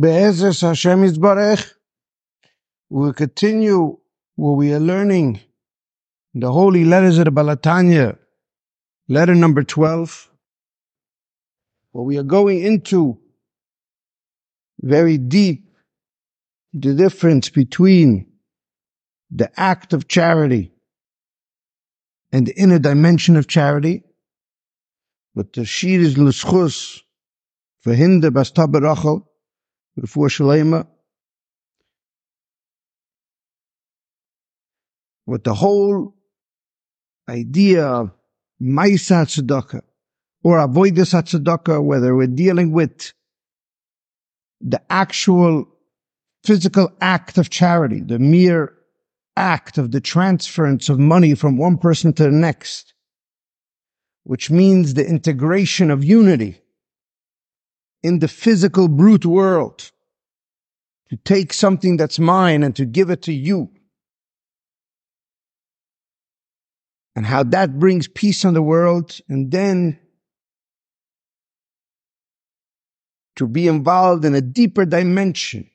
Be'ezus Hashem Yisbarech, we'll continue what we are learning. In the holy letters of the Baal HaTanya, letter number 12, where we are going into very deep the difference between the act of charity and the inner dimension of charity. But the shir is l'schus for hinder basta before shalema. With the whole idea of maisa tzedakah or avodas tzedakah, whether we're dealing with the actual physical act of charity, the mere act of the transference of money from one person to the next, which means the integration of unity in the physical brute world, to take something that's mine and to give it to you. And how that brings peace on the world, and then to be involved in a deeper dimension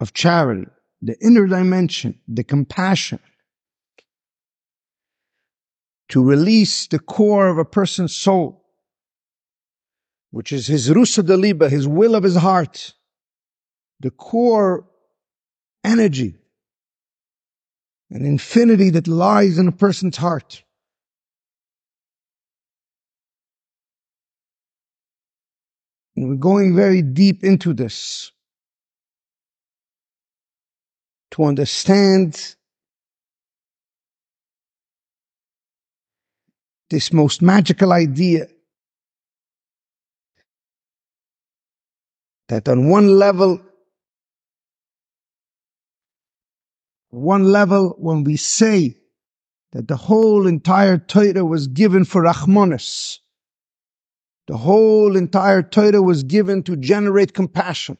of charity, the inner dimension, the compassion, to release the core of a person's soul, which is his rusa deliba, his will of his heart, the core energy and infinity that lies in a person's heart. And we're going very deep into this to understand this most magical idea that on one level, one level, when we say that the whole entire Torah was given for Rahmanis, the whole entire Torah was given to generate compassion.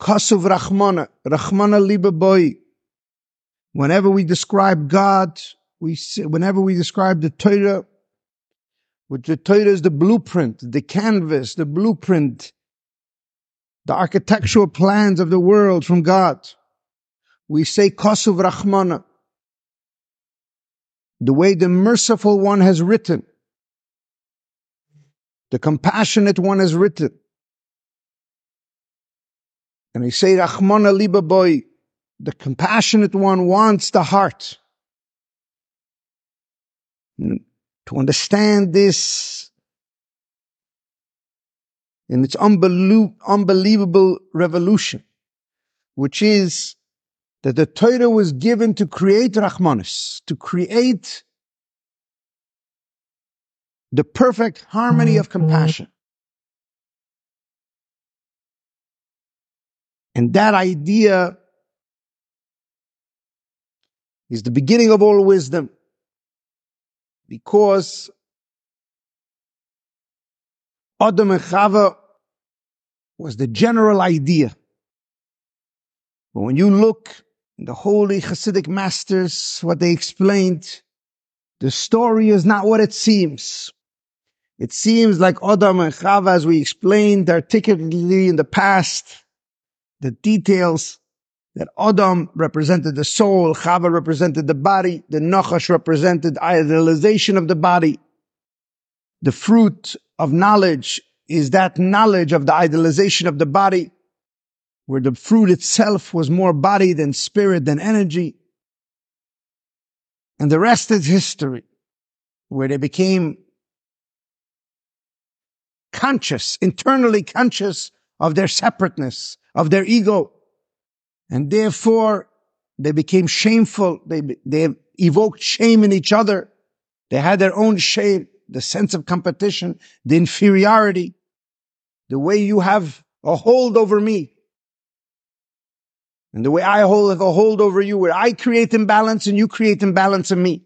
Kasuv Rahmana, Rahmana Liba Boy. Whenever we describe God, we say, whenever we describe the Torah, which the Torah is the blueprint, the canvas, the blueprint, the architectural plans of the world from God. We say Kasuv Rahmana, the way the merciful one has written, the compassionate one has written. And we say Rahmana Liba Boy, the compassionate one wants the heart. To understand this in its unbelievable revolution, which is that the Torah was given to create Rahmanis, to create the perfect harmony of compassion. And that idea is the beginning of all wisdom because Adam and Chava was the general idea. But when you look in the holy Hasidic masters, what they explained, the story is not what it seems. It seems like Adam and Chava, as we explained articulately in the past, the details that Adam represented the soul, Chava represented the body, the Nachash represented idealization of the body. The fruit of knowledge is that knowledge of the idealization of the body, where the fruit itself was more body than spirit than energy. And the rest is history, where they became conscious, internally conscious of their separateness, of their ego. And therefore, they became shameful. They, they evoked shame in each other. They had their own shame, the sense of competition, the inferiority, the way you have a hold over me. And the way I hold a hold over you, where I create imbalance and you create imbalance in me.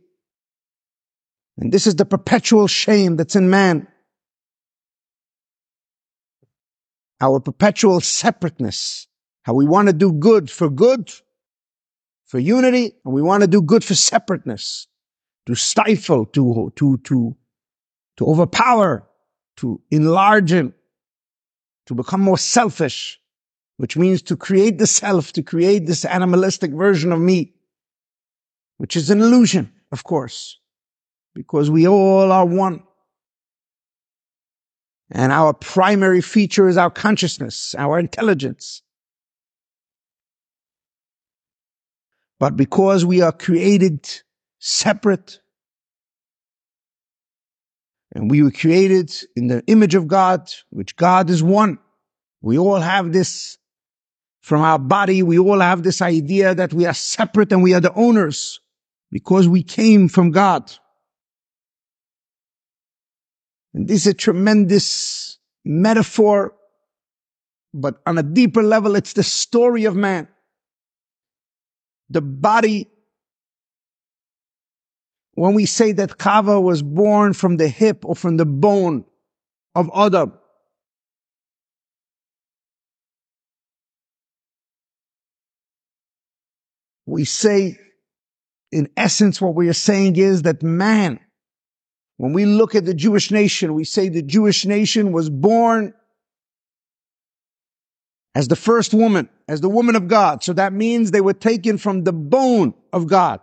And this is the perpetual shame that's in man. Our perpetual separateness. How we want to do good for good, for unity, and we want to do good for separateness. To stifle, to, to, to, to overpower, to enlarge him. To become more selfish, which means to create the self, to create this animalistic version of me, which is an illusion, of course, because we all are one. And our primary feature is our consciousness, our intelligence. But because we are created separate, and we were created in the image of God, which God is one. We all have this from our body. We all have this idea that we are separate and we are the owners because we came from God. And this is a tremendous metaphor, but on a deeper level, it's the story of man. The body when we say that Chava was born from the hip or from the bone of Adam. We say, in essence, what we are saying is that man, when we look at the Jewish nation, we say the Jewish nation was born as the first woman, as the woman of God. So that means they were taken from the bone of God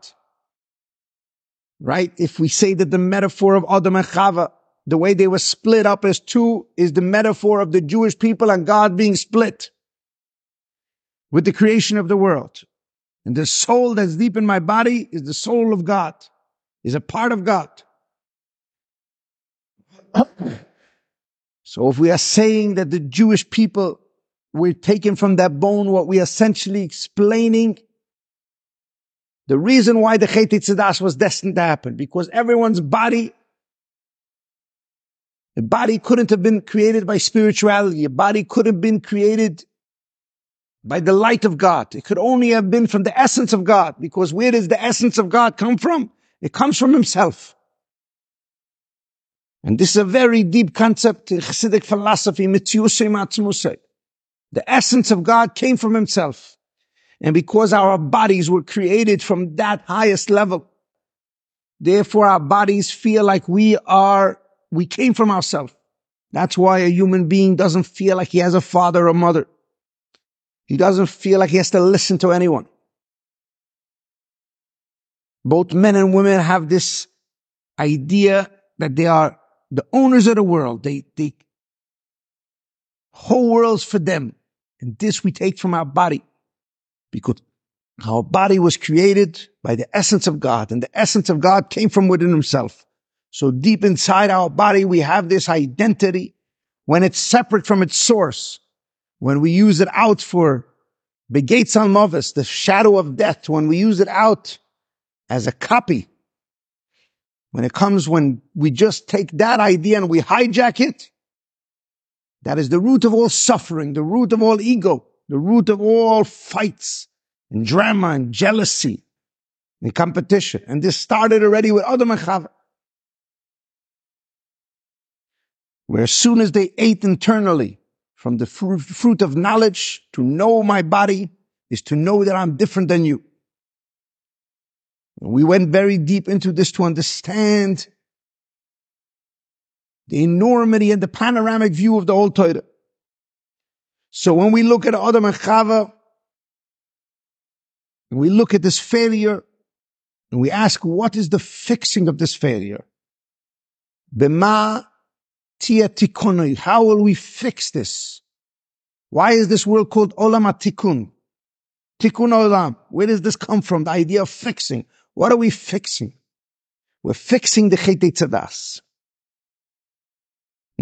right? If we say that the metaphor of Adam and Chava, the way they were split up as two is the metaphor of the Jewish people and God being split with the creation of the world. And the soul that's deep in my body is the soul of God, is a part of God. so if we are saying that the Jewish people were taken from that bone, what we are essentially explaining the reason why the Chet Tzadas was destined to happen, because everyone's body, the body couldn't have been created by spirituality. A body could have been created by the light of God. It could only have been from the essence of God, because where does the essence of God come from? It comes from Himself. And this is a very deep concept in Hasidic philosophy, The essence of God came from Himself. And because our bodies were created from that highest level, therefore our bodies feel like we are, we came from ourselves. That's why a human being doesn't feel like he has a father or mother. He doesn't feel like he has to listen to anyone. Both men and women have this idea that they are the owners of the world. They, they, whole world's for them. And this we take from our body because our body was created by the essence of God and the essence of God came from within himself. So deep inside our body, we have this identity when it's separate from its source. When we use it out for Begates al Movis, the shadow of death, when we use it out as a copy, when it comes when we just take that idea and we hijack it, that is the root of all suffering, the root of all ego the root of all fights and drama and jealousy and competition. And this started already with Adam and Chava. Where as soon as they ate internally from the fruit of knowledge to know my body is to know that I'm different than you. And we went very deep into this to understand the enormity and the panoramic view of the whole Torah. So when we look at Adam and Chava, and we look at this failure, and we ask, what is the fixing of this failure? Bema tikonoi. How will we fix this? Why is this world called Olam Tikun? Tikkun Olam. Where does this come from? The idea of fixing. What are we fixing? We're fixing the Chet Tzadas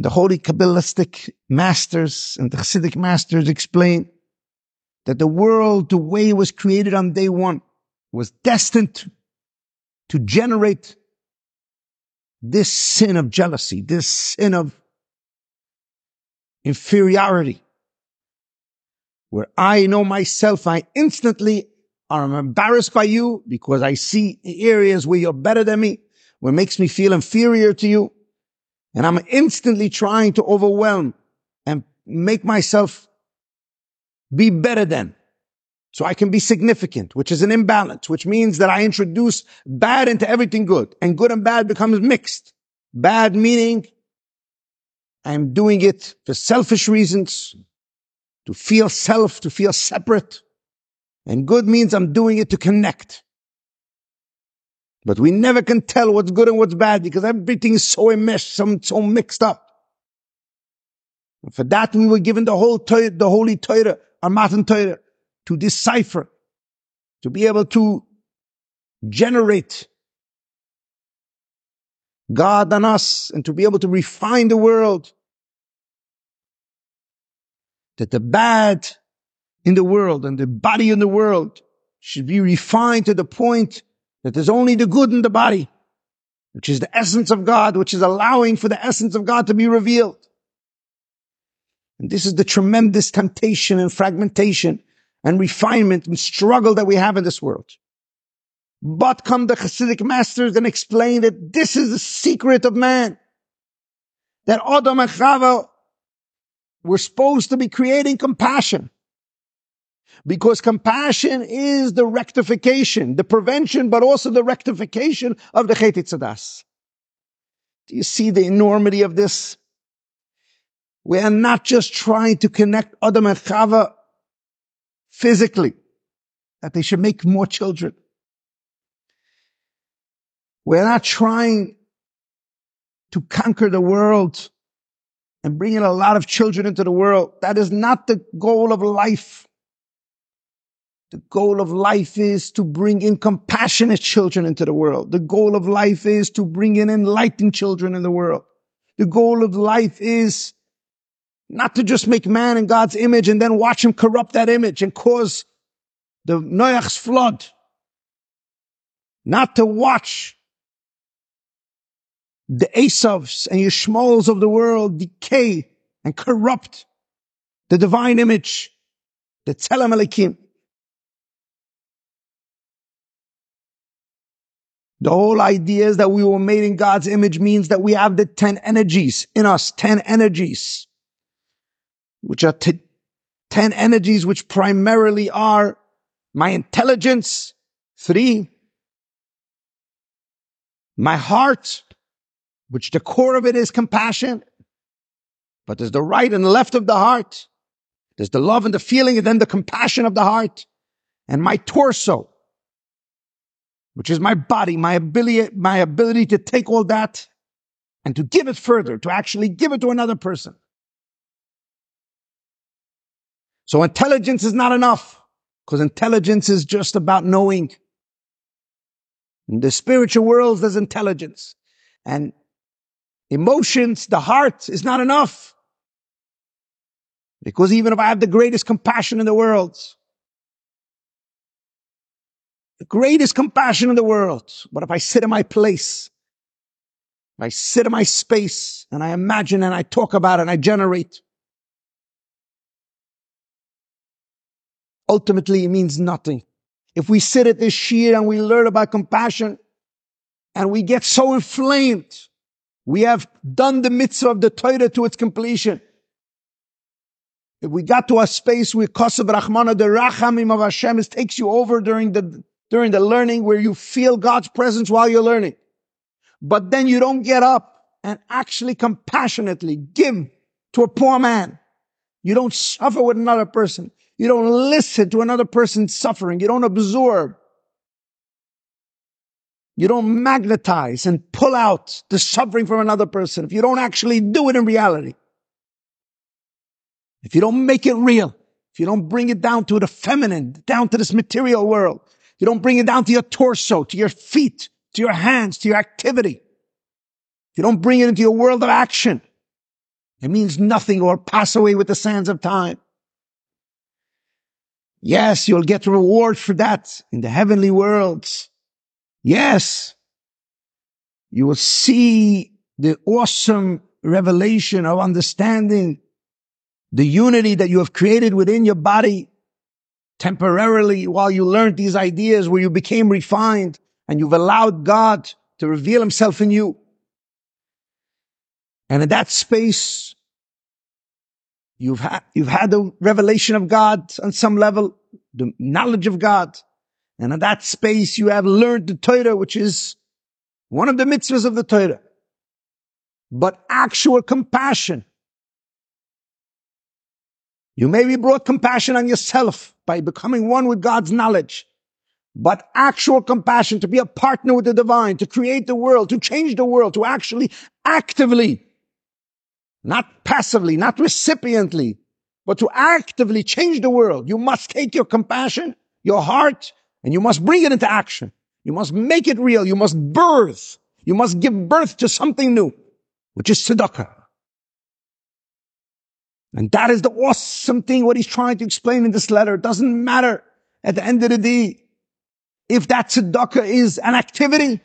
the holy Kabbalistic masters and the Hasidic masters explain that the world, the way it was created on day one, was destined to generate this sin of jealousy, this sin of inferiority, where I know myself, I instantly am embarrassed by you because I see areas where you're better than me, what makes me feel inferior to you. And I'm instantly trying to overwhelm and make myself be better than. So I can be significant, which is an imbalance, which means that I introduce bad into everything good and good and bad becomes mixed. Bad meaning I am doing it for selfish reasons, to feel self, to feel separate. And good means I'm doing it to connect. But we never can tell what's good and what's bad because everything is so enmeshed, so, so mixed up. And for that, we were given the whole Torah, the holy Torah, our Matan Torah, to decipher, to be able to generate God on us and to be able to refine the world. That the bad in the world and the body in the world should be refined to the point that there's only the good in the body, which is the essence of God, which is allowing for the essence of God to be revealed. And this is the tremendous temptation and fragmentation and refinement and struggle that we have in this world. But come the Hasidic masters and explain that this is the secret of man. That Adam and Chava were supposed to be creating compassion. Because compassion is the rectification, the prevention, but also the rectification of the Chet. Do you see the enormity of this? We are not just trying to connect Adam and Chava physically, that they should make more children. We're not trying to conquer the world and bring in a lot of children into the world. That is not the goal of life. The goal of life is to bring in compassionate children into the world. The goal of life is to bring in enlightened children in the world. The goal of life is not to just make man in God's image and then watch him corrupt that image and cause the Noach's flood. Not to watch the Esavs and Yishmaels of the world decay and corrupt the divine image, the Tzelem The whole idea is that we were made in God's image means that we have the 10 energies in us, 10 energies, which are t- 10 energies which primarily are my intelligence, three, my heart, which the core of it is compassion. But there's the right and the left of the heart. There's the love and the feeling and then the compassion of the heart. And my torso, which is my body, my ability, my ability to take all that and to give it further, to actually give it to another person. So intelligence is not enough because intelligence is just about knowing. In the spiritual world, there's intelligence. And emotions, the heart is not enough. Because even if I have the greatest compassion in the world, the greatest compassion in the world, but if I sit in my place, if I sit in my space and I imagine and I talk about it and I generate, ultimately it means nothing. If we sit at this shiur and we learn about compassion and we get so inflamed we have done the mitzvah of the Torah to its completion. If we got to a space where Kosev Rachmana, the Rachamim of Hashem takes you over during the, during the learning where you feel God's presence while you're learning. But then you don't get up and actually compassionately give to a poor man. You don't suffer with another person. You don't listen to another person's suffering. You don't absorb. You don't magnetize and pull out the suffering from another person. If you don't actually do it in reality. If you don't make it real. If you don't bring it down to the feminine, down to this material world. You don't bring it down to your torso, to your feet, to your hands, to your activity. You don't bring it into your world of action. It means nothing or pass away with the sands of time. Yes, you'll get reward for that in the heavenly worlds. Yes, you will see the awesome revelation of understanding the unity that you have created within your body temporarily while you learned these ideas where you became refined and you've allowed God to reveal himself in you. And in that space, you've had, you've had the revelation of God on some level, the knowledge of God. And in that space, you have learned the Torah, which is one of the mitzvahs of the Torah. But actual compassion You maybe brought compassion on yourself by becoming one with God's knowledge. But actual compassion to be a partner with the divine, to create the world, to change the world, to actually actively, not passively, not recipiently, but to actively change the world. You must take your compassion, your heart, and you must bring it into action. You must make it real. You must birth. You must give birth to something new, which is tzedakah. And that is the awesome thing, what he's trying to explain in this letter. It doesn't matter at the end of the day if that tzedakah is an activity,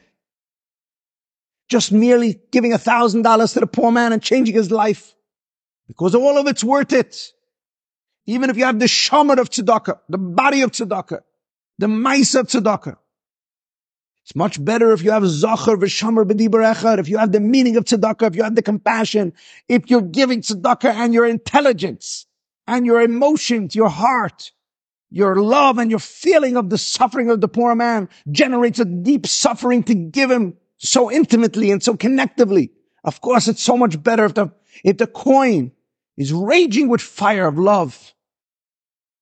just merely giving a thousand dollars to the poor man and changing his life, because all of it's worth it. Even if you have the shomer of tzedakah, the body of tzedakah, the mice of tzedakah, it's much better if you have Zachar v'shamar b'dibar if you have the meaning of tzedakah, if you have the compassion, if you're giving tzedakah and your intelligence and your emotions, your heart, your love and your feeling of the suffering of the poor man generates a deep suffering to give him so intimately and so connectively. Of course, it's so much better if the, if the coin is raging with fire of love.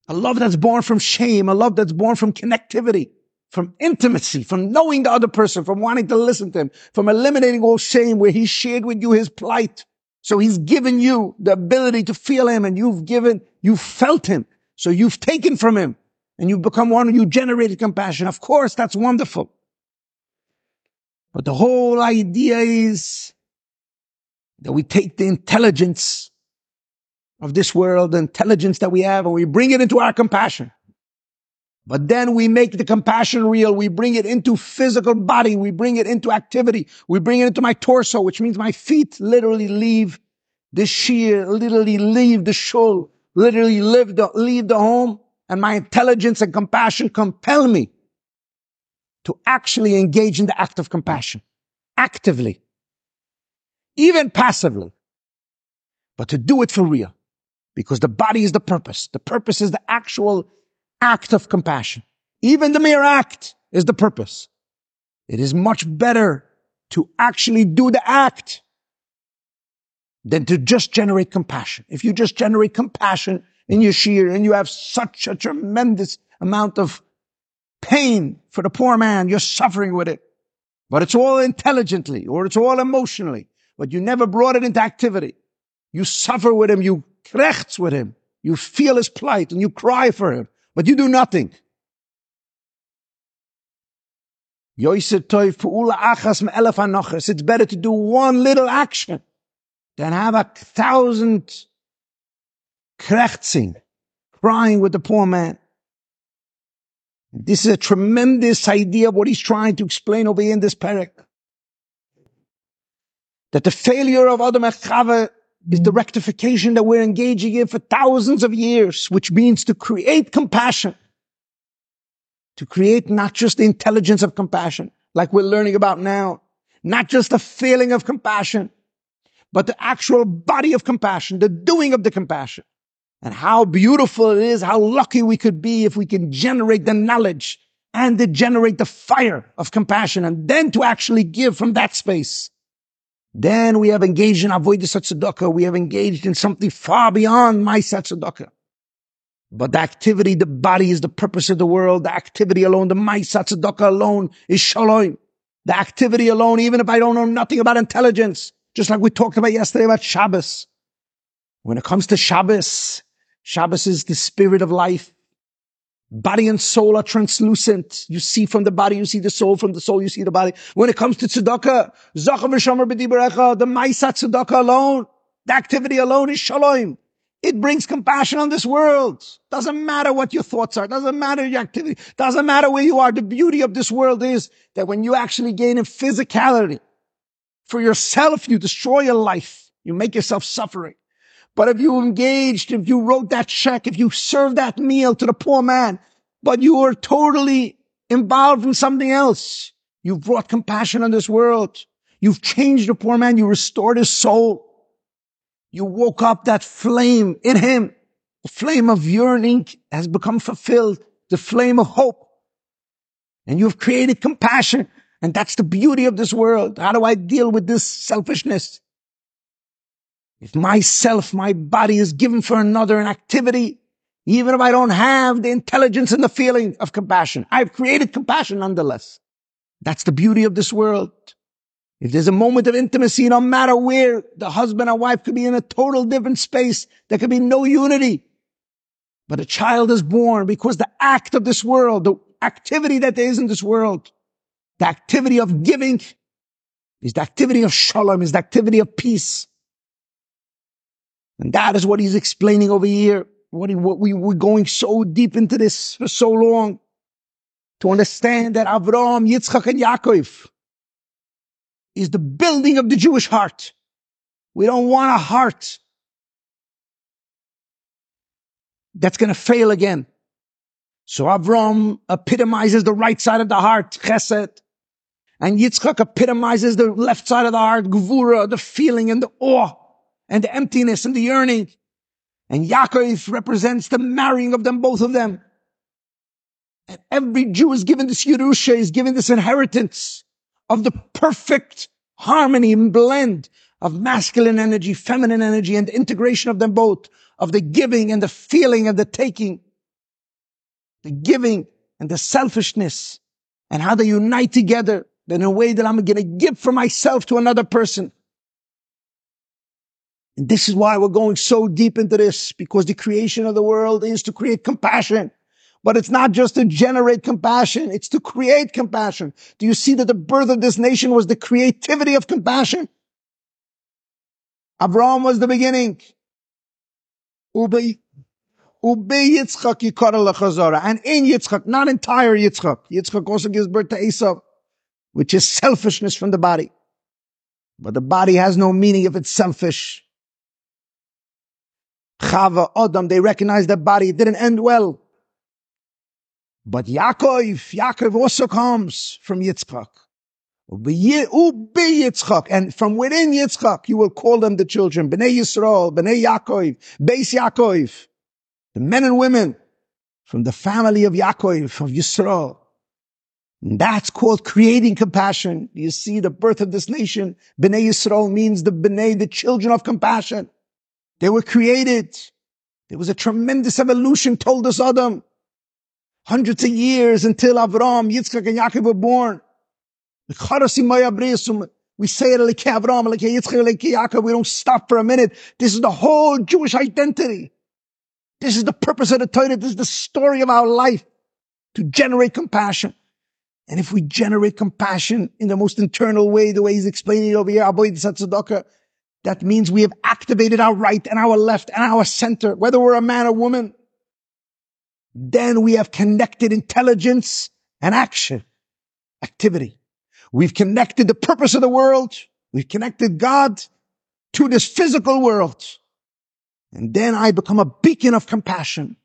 A love that's born from shame, a love that's born from connectivity from intimacy, from knowing the other person, from wanting to listen to him, from eliminating all shame where he shared with you his plight. So he's given you the ability to feel him and you've given, you've felt him. So you've taken from him and you've become one, you generated compassion. Of course, that's wonderful. But the whole idea is that we take the intelligence of this world, the intelligence that we have, and we bring it into our compassion. But then we make the compassion real. We bring it into physical body. We bring it into activity. We bring it into my torso, which means my feet literally leave the shiur, literally leave the shul, literally leave the, leave the home. And my intelligence and compassion compel me to actually engage in the act of compassion. Actively. Even passively. But to do it for real. Because the body is the purpose. The purpose is the actual act of compassion. Even the mere act is the purpose. It is much better to actually do the act than to just generate compassion. If you just generate compassion in your shiur and you have such a tremendous amount of pain for the poor man, you're suffering with it. But it's all intelligently or it's all emotionally, but you never brought it into activity. You suffer with him, you krechts with him, you feel his plight and you cry for him but you do nothing. It's better to do one little action than have a thousand krechtzing, crying with the poor man. This is a tremendous idea of what he's trying to explain over here in this parak. That the failure of Adam and Chava is the rectification that we're engaging in for thousands of years, which means to create compassion. To create not just the intelligence of compassion, like we're learning about now, not just the feeling of compassion, but the actual body of compassion, the doing of the compassion. And how beautiful it is, how lucky we could be if we can generate the knowledge and to generate the fire of compassion and then to actually give from that space. Then we have engaged in avodas tzedakah. We have engaged in something far beyond my tzedakah. But the activity, the body is the purpose of the world. The activity alone, the my tzedakah alone is shalom. The activity alone, even if I don't know nothing about intelligence, just like we talked about yesterday about Shabbos. When it comes to Shabbos, Shabbos is the spirit of life. Body and soul are translucent. You see from the body, you see the soul. From the soul, you see the body. When it comes to tzedakah, the maisa tzedakah alone, the activity alone is shalom. It brings compassion on this world. Doesn't matter what your thoughts are. Doesn't matter your activity. Doesn't matter where you are. The beauty of this world is that when you actually gain in physicality for yourself, you destroy your life. You make yourself suffering. But if you engaged, if you wrote that check, if you served that meal to the poor man, but you were totally involved in something else, you've brought compassion on this world. You've changed the poor man. You restored his soul. You woke up that flame in him. The flame of yearning has become fulfilled. The flame of hope. And you've created compassion. And that's the beauty of this world. How do I deal with this selfishness? If myself, my body is given for another, an activity, even if I don't have the intelligence and the feeling of compassion, I've created compassion nonetheless. That's the beauty of this world. If there's a moment of intimacy, no matter where the husband and wife could be in a total different space, there could be no unity. But a child is born because the act of this world, the activity that there is in this world, the activity of giving is the activity of shalom, is the activity of peace. And that is what he's explaining over here. What, he, what we were going so deep into this for so long to understand that Avram, Yitzchak, and Yaakov is the building of the Jewish heart. We don't want a heart that's going to fail again. So Avram epitomizes the right side of the heart, chesed. And Yitzchak epitomizes the left side of the heart, gvura, the feeling and the awe and the emptiness and the yearning. And Yaakov represents the marrying of them, both of them. And every Jew is given this Yerusha, is given this inheritance of the perfect harmony and blend of masculine energy, feminine energy, and integration of them both, of the giving and the feeling and the taking, the giving and the selfishness, and how they unite together in a way that I'm going to give for myself to another person. And this is why we're going so deep into this, because the creation of the world is to create compassion. But it's not just to generate compassion, it's to create compassion. Do you see that the birth of this nation was the creativity of compassion? Abraham was the beginning. Ubi, Ube Yitzchak Yikara. And in Yitzchak, not entire Yitzchak. Yitzchak also gives birth to Esau, which is selfishness from the body. But the body has no meaning if it's selfish. Chava, Adam, they recognize the body. It didn't end well. But Yaakov, Yaakov also comes from Yitzchak. And from within Yitzchak, you will call them the children. Bnei Yisrael, Bnei Yaakov, Beis Yaakov. The men and women from the family of Yaakov, of Yisrael. And that's called creating compassion. You see the birth of this nation. Bnei Yisrael means the Bnei, the children of compassion. They were created. There was a tremendous evolution, told us Adam. Hundreds of years until Avram, Yitzchak, and Yaakov were born. We say it like Avram, like Yitzchak, like Yaakov. We don't stop for a minute. This is the whole Jewish identity. This is the purpose of the Torah. This is the story of our life to generate compassion. And if we generate compassion in the most internal way, the way he's explaining it over here, that means we have activated our right and our left and our center, whether we're a man or woman. Then we have connected intelligence and action, activity. We've connected the purpose of the world. We've connected God to this physical world. And then I become a beacon of compassion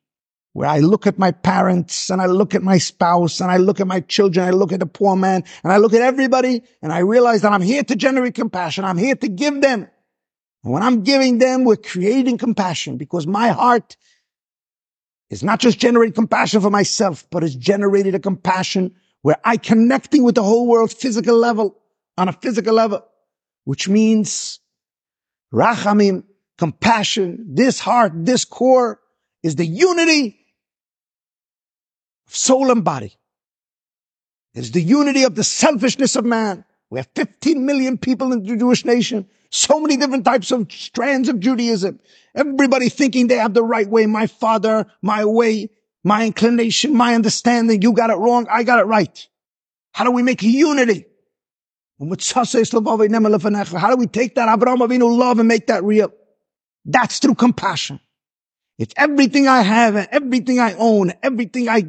where I look at my parents and I look at my spouse and I look at my children. I look at the poor man and I look at everybody and I realize that I'm here to generate compassion. I'm here to give them. And when I'm giving them, we're creating compassion because my heart is not just generating compassion for myself, but it's generated a compassion where I connecting with the whole world physical level, on a physical level, which means rachamim, compassion, this heart, this core is the unity of soul and body. It's the unity of the selfishness of man. We have 15 million people in the Jewish nation. So many different types of strands of Judaism. Everybody thinking they have the right way. My father, my way, my inclination, my understanding. You got it wrong. I got it right. How do we make unity? How do we take that Abraham Avinu love and make that real? That's through compassion. If everything I have and everything I own, everything I,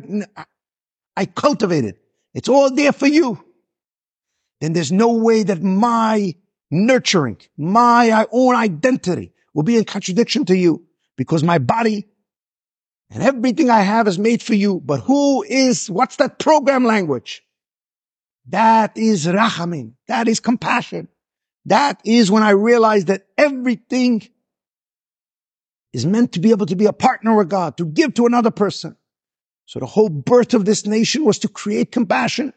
I cultivated, it's all there for you, then there's no way that my nurturing, my uh, own identity will be in contradiction to you because my body and everything I have is made for you. But who is, what's that program language? That is rachamim. That is compassion. That is when I realize that everything is meant to be able to be a partner with God, to give to another person. So the whole birth of this nation was to create compassion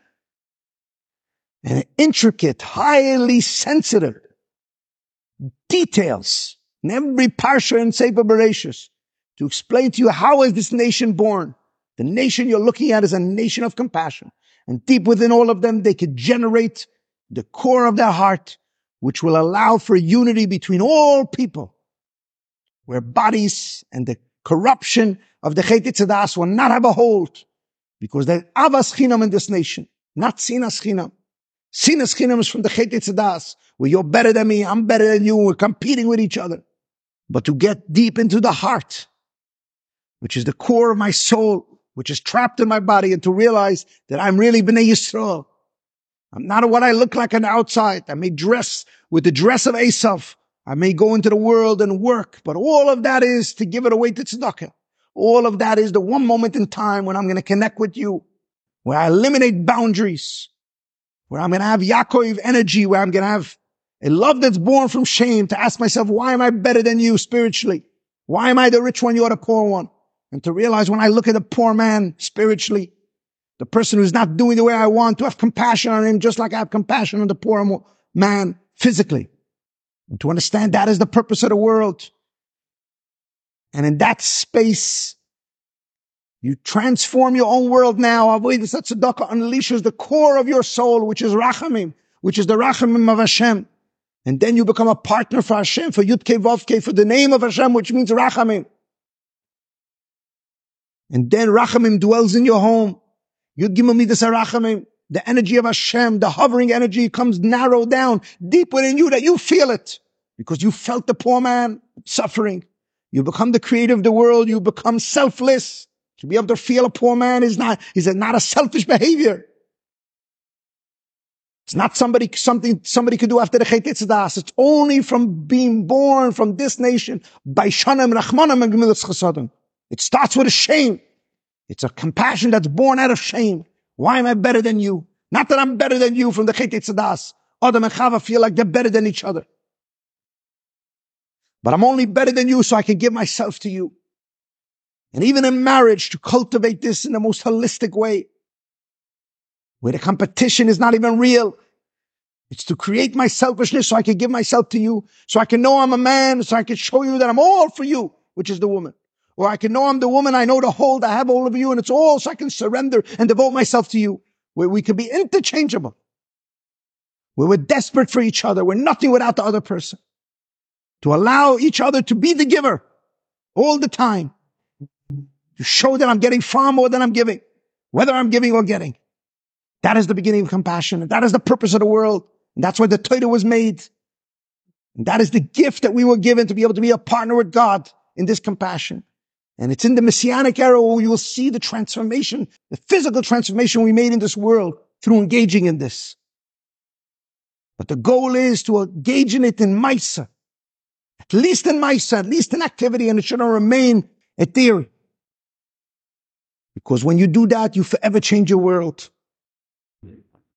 and intricate, highly sensitive details in every parsha and Sefer Bereshis to explain to you how is this nation born. The nation you're looking at is a nation of compassion. And deep within all of them, they could generate the core of their heart, which will allow for unity between all people, where bodies and the corruption of the Chet Tzadas will not have a hold, because there's Avas Chinam in this nation, not Sinas Chinam. Sinas Chinam is from the Chet Tzadas, where you're better than me, I'm better than you, we're competing with each other. But to get deep into the heart, which is the core of my soul, which is trapped in my body, and to realize that I'm really Bnei Yisrael. I'm not what I look like on the outside. I may dress with the dress of Esav. I may go into the world and work, but all of that is to give it away to tzedakah. All of that is the one moment in time when I'm going to connect with you, where I eliminate boundaries, where I'm going to have Yaakov energy, where I'm going to have a love that's born from shame to ask myself, why am I better than you spiritually? Why am I the rich one? You're the poor one. And to realize when I look at a poor man spiritually, the person who's not doing the way I want, to have compassion on him just like I have compassion on the poor man physically. And to understand that is the purpose of the world. And in that space, you transform your own world now. Avodas Tzedakah unleashes the core of your soul, which is Rachamim, which is the Rachamim of Hashem. And then you become a partner for Hashem, for Yudke Vavke, for the name of Hashem, which means Rachamim. And then Rachamim dwells in your home. Yud Gimel Midas Rachamim. The energy of Hashem, the hovering energy comes narrowed down deep within you that you feel it because you felt the poor man suffering. You become the creator of the world. You become selfless. To be able to feel a poor man is not, is not a selfish behavior. It's not somebody, something somebody could do after the Chet It's only from being born from this nation Bayshanim Rachmanim and. It starts with a shame. It's a compassion that's born out of shame. Why am I better than you? Not that I'm better than you from the Chet Tzadas. Adam and Chava feel like they're better than each other. But I'm only better than you so I can give myself to you. And even in marriage, to cultivate this in the most holistic way, where the competition is not even real. It's to create my selfishness so I can give myself to you, so I can know I'm a man, so I can show you that I'm all for you, which is the woman. Or I can know I'm the woman, I know the hold, I have all of you, and it's all so I can surrender and devote myself to you. Where we can be interchangeable. Where we're desperate for each other. We're nothing without the other person. To allow each other to be the giver all the time. To show that I'm getting far more than I'm giving. Whether I'm giving or getting. That is the beginning of compassion. And that is the purpose of the world. And that's why the Torah was made. And that is the gift that we were given to be able to be a partner with God in this compassion. And it's in the messianic era where you will see the transformation, the physical transformation we made in this world through engaging in this. But the goal is to engage in it in Maisa. At least in Maisa, at least in activity, and it shouldn't remain a theory. Because when you do that, you forever change your world.